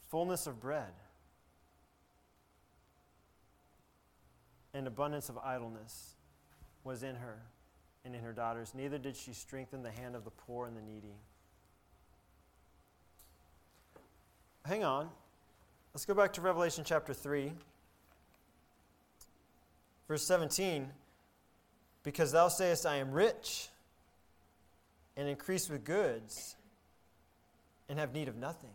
fullness of bread, and abundance of idleness was in her and in her daughters. Neither did she strengthen the hand of the poor and the needy. Hang on. Let's go back to Revelation chapter 3, verse 17. Because thou sayest, I am rich and increase with goods and have need of nothing.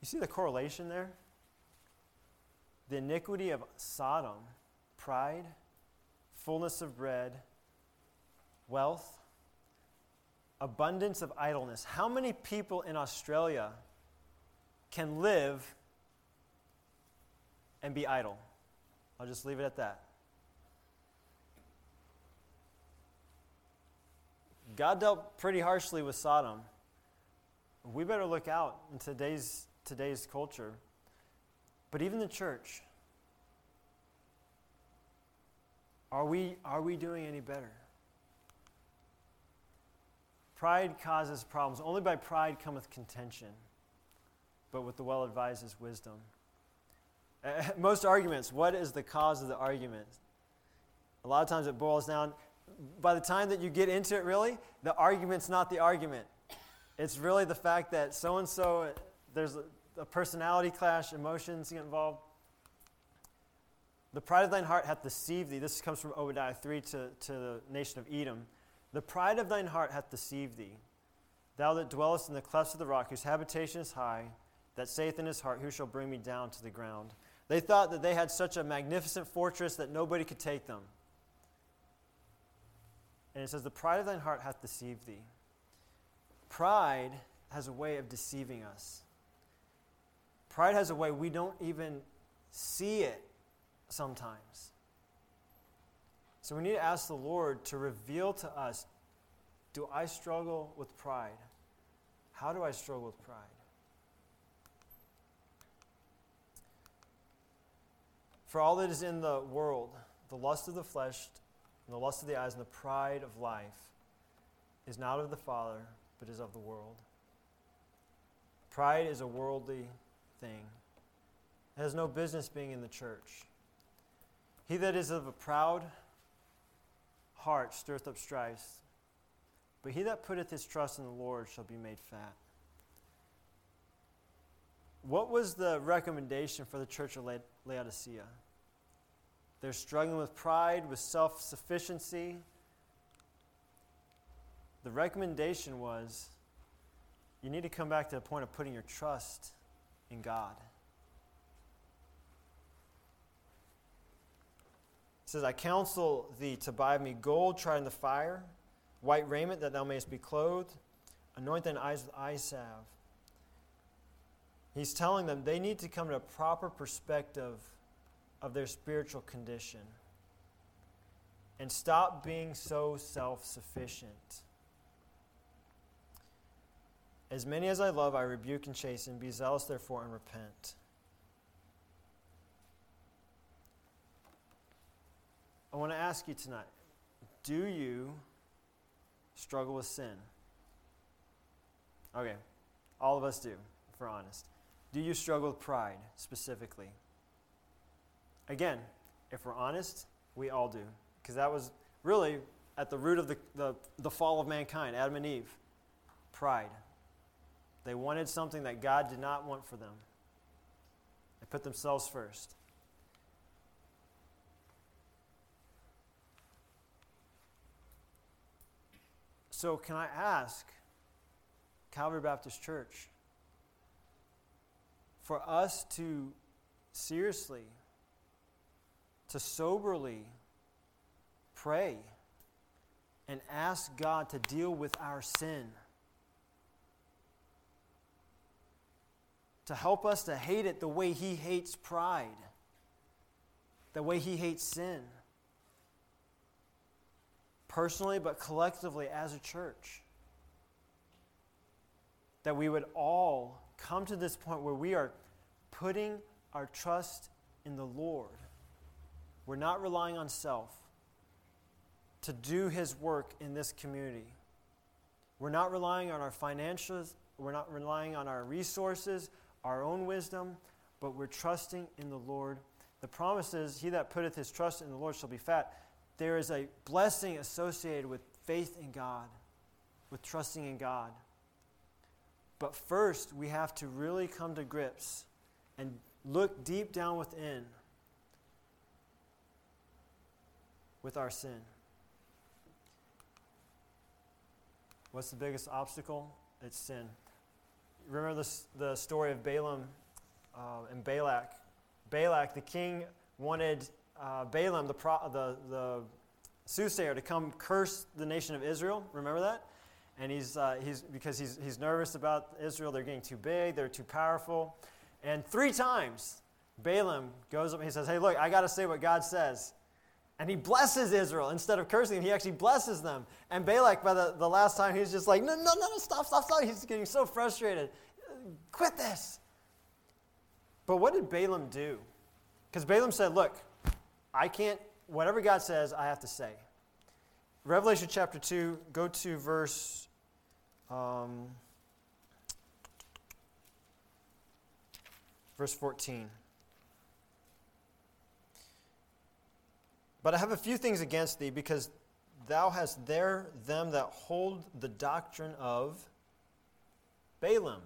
You see the correlation there? The iniquity of Sodom pride, fullness of bread, wealth, abundance of idleness. How many people in Australia can live and be idle? I'll just leave it at that. God dealt pretty harshly with Sodom. We better look out in today's, today's culture. But even the church, Are we, are we doing any better? Pride causes problems. Only by pride cometh contention, but with the well advised is wisdom. Uh, most arguments, what is the cause of the argument? A lot of times it boils down, by the time that you get into it, really, the argument's not the argument. It's really the fact that so and so, there's a, a personality clash, emotions get involved. The pride of thine heart hath deceived thee. This comes from Obadiah 3 to, to the nation of Edom. The pride of thine heart hath deceived thee. Thou that dwellest in the clefts of the rock, whose habitation is high, that saith in his heart, Who shall bring me down to the ground? They thought that they had such a magnificent fortress that nobody could take them. And it says, The pride of thine heart hath deceived thee. Pride has a way of deceiving us. Pride has a way we don't even see it sometimes. So we need to ask the Lord to reveal to us do I struggle with pride? How do I struggle with pride? For all that is in the world, the lust of the flesh, and the lust of the eyes, and the pride of life, is not of the Father, but is of the world. Pride is a worldly thing. It has no business being in the church. He that is of a proud heart stirreth up strife, but he that putteth his trust in the Lord shall be made fat. What was the recommendation for the church of Laodicea? They're struggling with pride, with self sufficiency. The recommendation was you need to come back to the point of putting your trust in God. Says, I counsel thee to buy me gold tried in the fire, white raiment that thou mayest be clothed, anoint thine eyes with eye salve. He's telling them they need to come to a proper perspective of their spiritual condition and stop being so self sufficient. As many as I love, I rebuke and chasten. Be zealous, therefore, and repent. I want to ask you tonight do you struggle with sin? Okay, all of us do, if we're honest. Do you struggle with pride specifically? Again, if we're honest, we all do. Because that was really at the root of the, the, the fall of mankind, Adam and Eve. Pride. They wanted something that God did not want for them, they put themselves first. So, can I ask Calvary Baptist Church for us to seriously, to soberly pray and ask God to deal with our sin? To help us to hate it the way He hates pride, the way He hates sin personally, but collectively as a church. That we would all come to this point where we are putting our trust in the Lord. We're not relying on self to do His work in this community. We're not relying on our financials, we're not relying on our resources, our own wisdom, but we're trusting in the Lord. The promise is, He that putteth his trust in the Lord shall be fat there is a blessing associated with faith in God, with trusting in God. But first, we have to really come to grips and look deep down within with our sin. What's the biggest obstacle? It's sin. Remember this, the story of Balaam uh, and Balak. Balak, the king, wanted uh, Balaam, the, pro- the, the soothsayer, to come curse the nation of Israel. Remember that? And he's, uh, he's because he's, he's nervous about Israel. They're getting too big, they're too powerful. And three times, Balaam goes up and he says, Hey, look, I got to say what God says. And he blesses Israel instead of cursing them. He actually blesses them. And Balak, by the, the last time, he's just like, No, no, no, no, stop, stop, stop. He's getting so frustrated. Quit this. But what did Balaam do? Because Balaam said, Look, I can't, whatever God says, I have to say. Revelation chapter 2, go to verse. Um, verse 14. But I have a few things against thee, because thou hast there them that hold the doctrine of Balaam,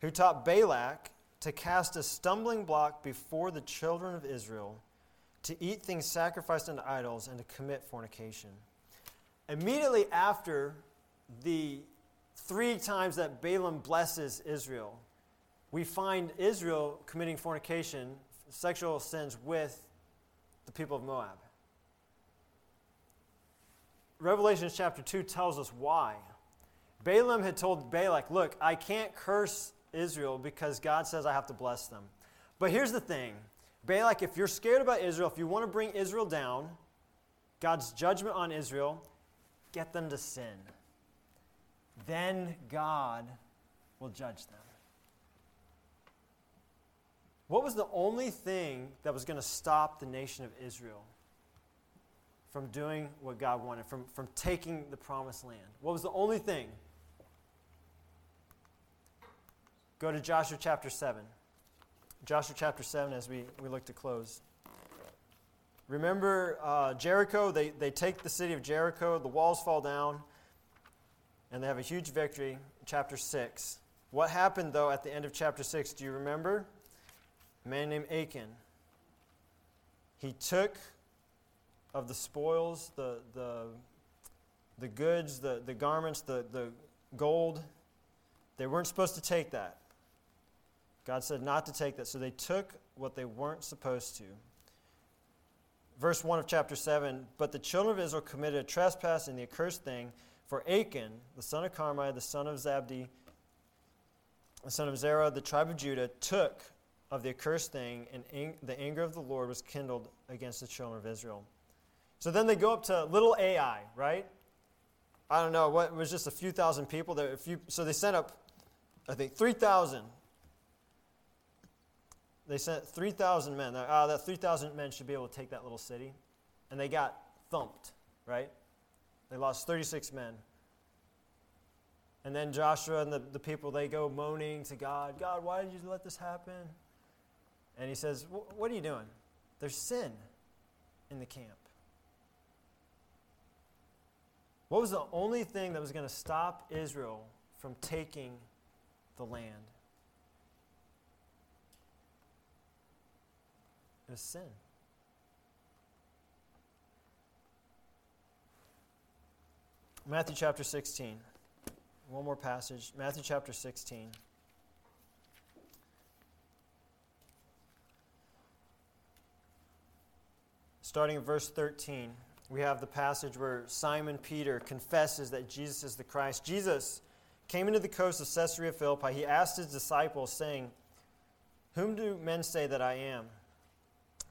who taught Balak to cast a stumbling block before the children of Israel to eat things sacrificed unto idols, and to commit fornication. Immediately after the three times that Balaam blesses Israel, we find Israel committing fornication, sexual sins with the people of Moab. Revelation chapter 2 tells us why. Balaam had told Balak, Look, I can't curse Israel because God says I have to bless them. But here's the thing Balak, if you're scared about Israel, if you want to bring Israel down, God's judgment on Israel, get them to sin. Then God will judge them. What was the only thing that was going to stop the nation of Israel from doing what God wanted, from, from taking the promised land? What was the only thing? Go to Joshua chapter 7. Joshua chapter 7 as we, we look to close. Remember uh, Jericho? They, they take the city of Jericho, the walls fall down, and they have a huge victory. Chapter 6. What happened, though, at the end of chapter 6? Do you remember? A man named Achan. He took of the spoils, the, the, the goods, the, the garments, the, the gold. They weren't supposed to take that. God said not to take that. So they took what they weren't supposed to. Verse 1 of chapter 7 But the children of Israel committed a trespass in the accursed thing, for Achan, the son of Carmi, the son of Zabdi, the son of Zerah, the tribe of Judah, took of the accursed thing, and ang- the anger of the Lord was kindled against the children of Israel. So then they go up to little Ai, right? I don't know, what it was just a few thousand people. There, a few, so they sent up, I think, 3,000 they sent 3,000 men. Uh, that 3,000 men should be able to take that little city. and they got thumped, right? They lost 36 men. And then Joshua and the, the people, they go moaning to God, God, why did you let this happen? And he says, What are you doing? There's sin in the camp. What was the only thing that was going to stop Israel from taking the land? It was sin. Matthew chapter 16. One more passage. Matthew chapter 16. Starting in verse 13, we have the passage where Simon Peter confesses that Jesus is the Christ. Jesus came into the coast of Caesarea Philippi. He asked his disciples, saying, Whom do men say that I am?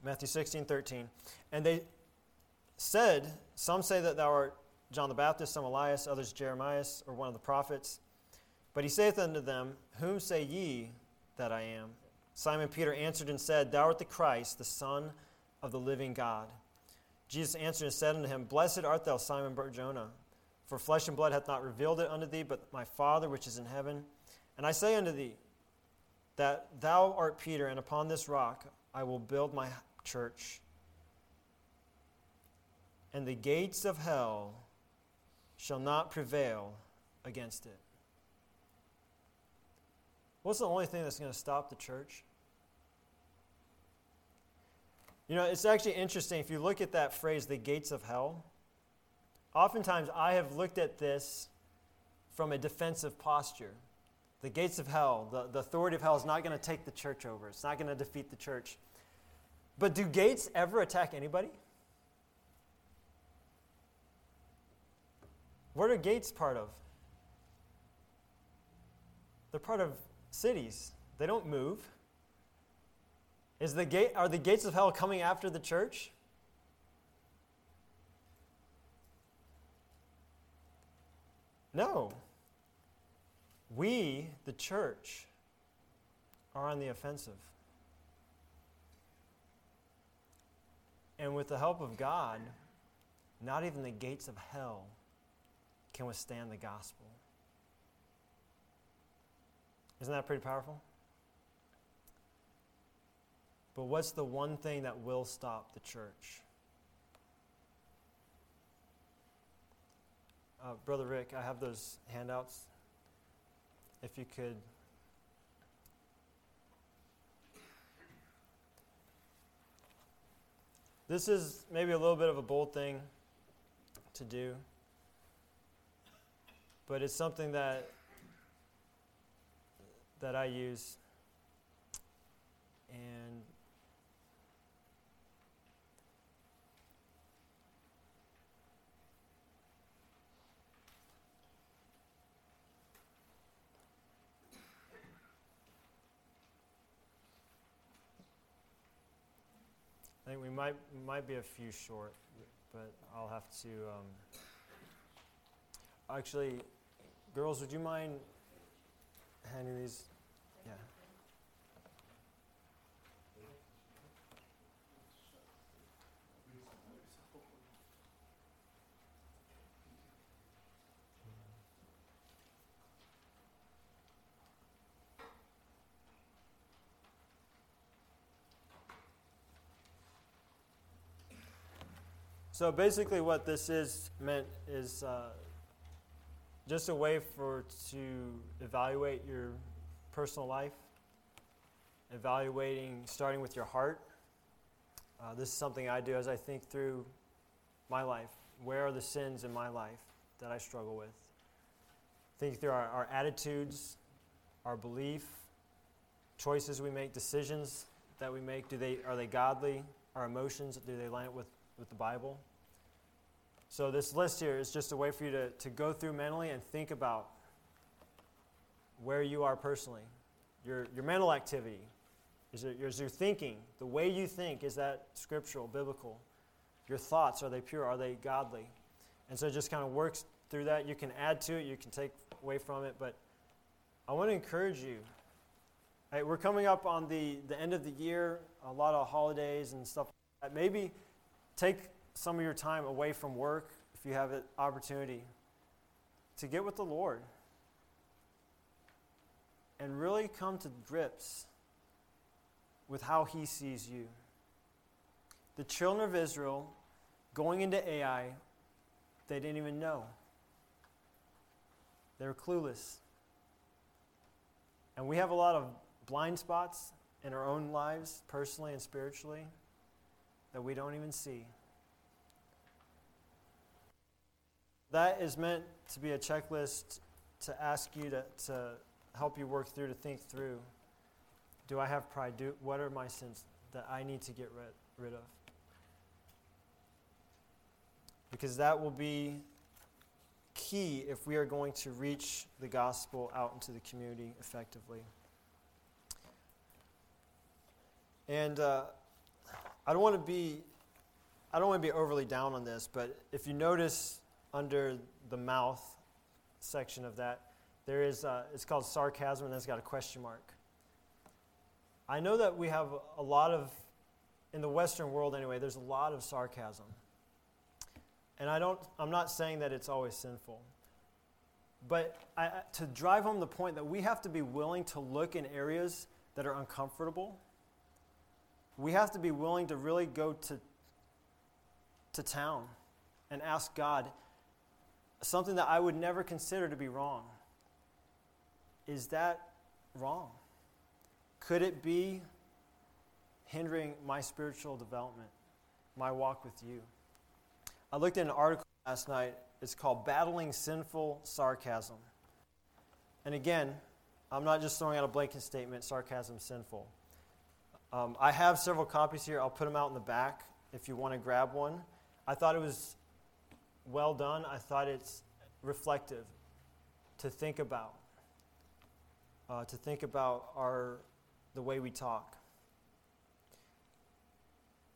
Matthew 16, 13. And they said, Some say that thou art John the Baptist, some Elias, others Jeremiah, or one of the prophets. But he saith unto them, Whom say ye that I am? Simon Peter answered and said, Thou art the Christ, the Son of the living God. Jesus answered and said unto him, Blessed art thou, Simon Barjona, for flesh and blood hath not revealed it unto thee, but my Father which is in heaven. And I say unto thee, that thou art Peter, and upon this rock I will build my church, and the gates of hell shall not prevail against it. What's the only thing that's going to stop the church? You know, it's actually interesting if you look at that phrase, the gates of hell. Oftentimes, I have looked at this from a defensive posture. The gates of hell, the, the authority of hell is not going to take the church over, it's not going to defeat the church. But do gates ever attack anybody? What are gates part of? They're part of cities, they don't move. Is the gate, are the gates of hell coming after the church? No. We, the church, are on the offensive. And with the help of God, not even the gates of hell can withstand the gospel. Isn't that pretty powerful? But what's the one thing that will stop the church? Uh, Brother Rick, I have those handouts. If you could. This is maybe a little bit of a bold thing to do, but it's something that that I use. And I think we might might be a few short, but I'll have to. Um, actually, girls, would you mind handing these? Yeah. So basically, what this is meant is uh, just a way for to evaluate your personal life, evaluating starting with your heart. Uh, this is something I do as I think through my life. Where are the sins in my life that I struggle with? Think through our, our attitudes, our belief, choices we make, decisions that we make. Do they are they godly? Our emotions do they line up with with the Bible. So, this list here is just a way for you to, to go through mentally and think about where you are personally. Your, your mental activity. Is, it, is your thinking, the way you think, is that scriptural, biblical? Your thoughts, are they pure? Are they godly? And so it just kind of works through that. You can add to it, you can take away from it, but I want to encourage you. Right, we're coming up on the, the end of the year, a lot of holidays and stuff. Like Maybe take some of your time away from work, if you have an opportunity, to get with the Lord and really come to grips with how He sees you. The children of Israel going into Ai, they didn't even know. They were clueless. And we have a lot of blind spots in our own lives, personally and spiritually, that we don't even see. That is meant to be a checklist to ask you to, to help you work through, to think through. Do I have pride? Do, what are my sins that I need to get rid, rid of? Because that will be key if we are going to reach the gospel out into the community effectively. And uh, I don't want to be, I don't want to be overly down on this, but if you notice under the mouth section of that, there is, uh, it's called sarcasm, and it's got a question mark. I know that we have a lot of, in the Western world anyway, there's a lot of sarcasm. And I don't, I'm not saying that it's always sinful. But I, to drive home the point that we have to be willing to look in areas that are uncomfortable, we have to be willing to really go to, to town and ask God something that I would never consider to be wrong. Is that wrong? Could it be hindering my spiritual development, my walk with you? I looked at an article last night. It's called Battling Sinful Sarcasm. And again, I'm not just throwing out a blanket statement, sarcasm sinful. Um, I have several copies here. I'll put them out in the back if you want to grab one. I thought it was well done. I thought it's reflective to think about, uh, to think about our the way we talk.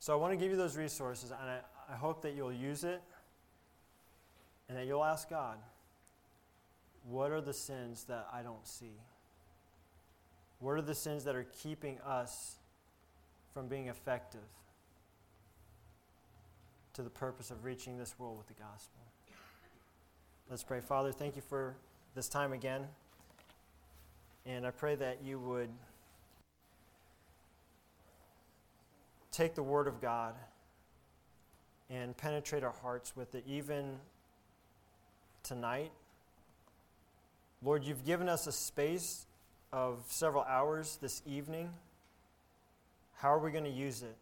So I want to give you those resources, and I, I hope that you'll use it and that you'll ask God, what are the sins that I don't see? What are the sins that are keeping us from being effective to the purpose of reaching this world with the gospel? Let's pray. Father, thank you for this time again. And I pray that you would take the Word of God and penetrate our hearts with it even tonight. Lord, you've given us a space of several hours this evening. How are we going to use it?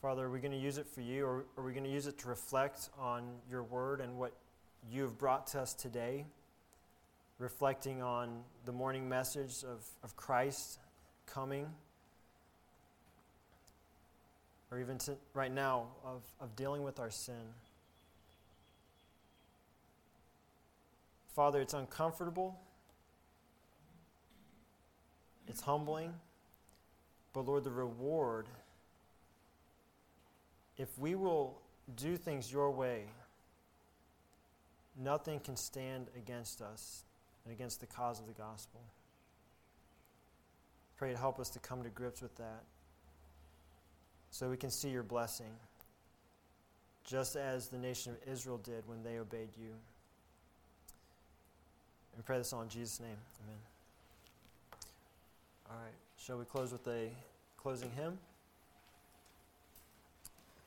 Father, are we going to use it for you, or are we going to use it to reflect on your word and what you have brought to us today? Reflecting on the morning message of, of Christ coming or even to right now of, of dealing with our sin. Father, it's uncomfortable, it's humbling, but Lord, the reward, if we will do things your way, nothing can stand against us and against the cause of the gospel. Pray to help us to come to grips with that so we can see your blessing, just as the nation of Israel did when they obeyed you. And pray this all in Jesus' name. Amen. All right. Shall we close with a closing hymn?